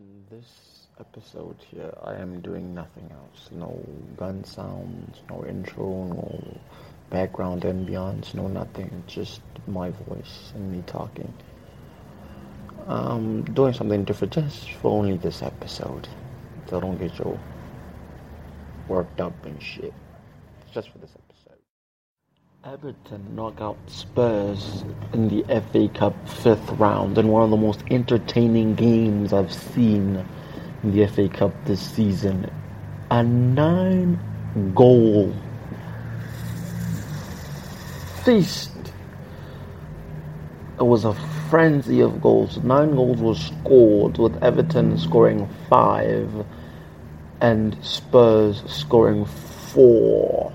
On this episode here, I am doing nothing else. No gun sounds, no intro, no background ambience, no nothing. Just my voice and me talking. Um, doing something different just for only this episode. So don't get your worked up and shit. Just for this episode. Everton knock out Spurs in the FA Cup fifth round in one of the most entertaining games I've seen in the FA Cup this season. A nine goal feast. It was a frenzy of goals. Nine goals were scored, with Everton scoring five and Spurs scoring four.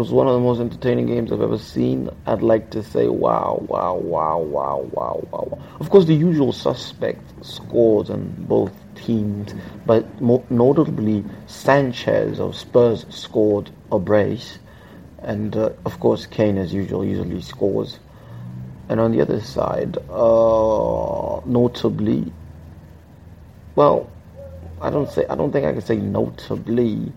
Was one of the most entertaining games I've ever seen. I'd like to say, wow, wow, wow, wow, wow, wow. Of course, the usual suspects scored on both teams, but notably, Sanchez of Spurs scored a brace, and uh, of course, Kane, as usual, usually scores. And on the other side, uh, notably, well, I don't say I don't think I can say notably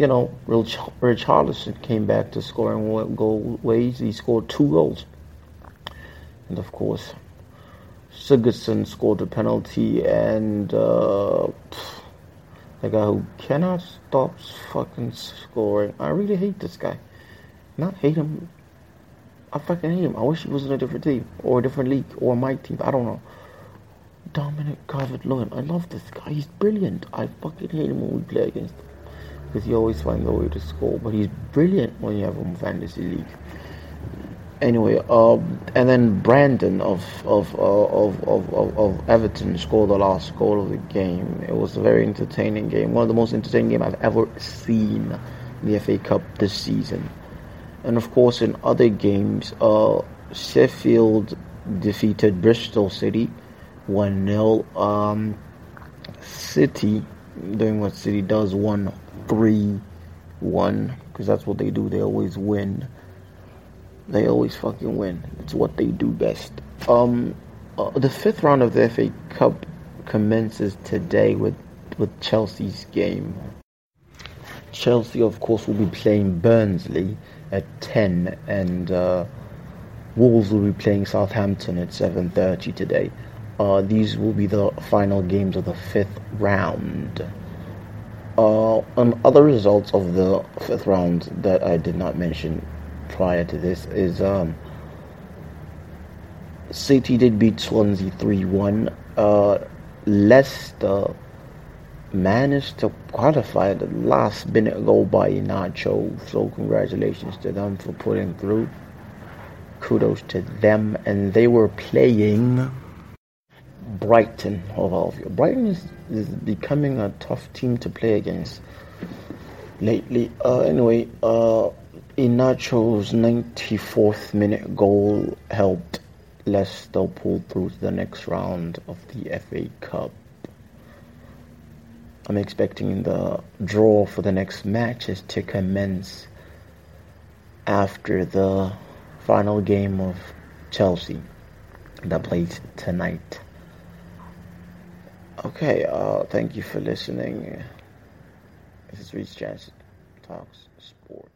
you know, Rich, Richarlison came back to scoring goal ways. He scored two goals. And of course, Sigurdsson scored a penalty, and uh, the guy who cannot stop fucking scoring. I really hate this guy. Not hate him. I fucking hate him. I wish he was in a different team or a different league or my team. I don't know. Dominic Calvert-Lewin. I love this guy. He's brilliant. I fucking hate him when we play against him because he always finds a way to score. But he's brilliant when you have him fantasy league. Anyway, um, and then Brandon of of, uh, of of, of of Everton scored the last goal of the game. It was a very entertaining game, one of the most entertaining games I've ever seen in the FA Cup this season. And of course, in other games, uh, Sheffield defeated Bristol City 1 0. Um, City, doing what City does, 1 3 1 because that's what they do. They always win. They always fucking win. It's what they do best. Um, uh, the fifth round of the FA Cup commences today with with Chelsea's game. Chelsea, of course, will be playing Burnley at 10, and uh, Wolves will be playing Southampton at 7:30 today. Uh, these will be the final games of the fifth round. Uh, and other results of the fifth round that I did not mention prior to this is um, City did beat Swansea 3 1. Uh, Leicester managed to qualify the last minute goal by Nacho. So, congratulations to them for putting through. Kudos to them. And they were playing Brighton of Albion. Brighton is, is becoming a tough team to play against lately. Uh, anyway, uh, Iheanacho's 94th minute goal helped Leicester pull through to the next round of the FA Cup. I'm expecting the draw for the next matches to commence after the final game of Chelsea that plays tonight. Okay, uh, thank you for listening. This is Reese Jansen Talks Sport.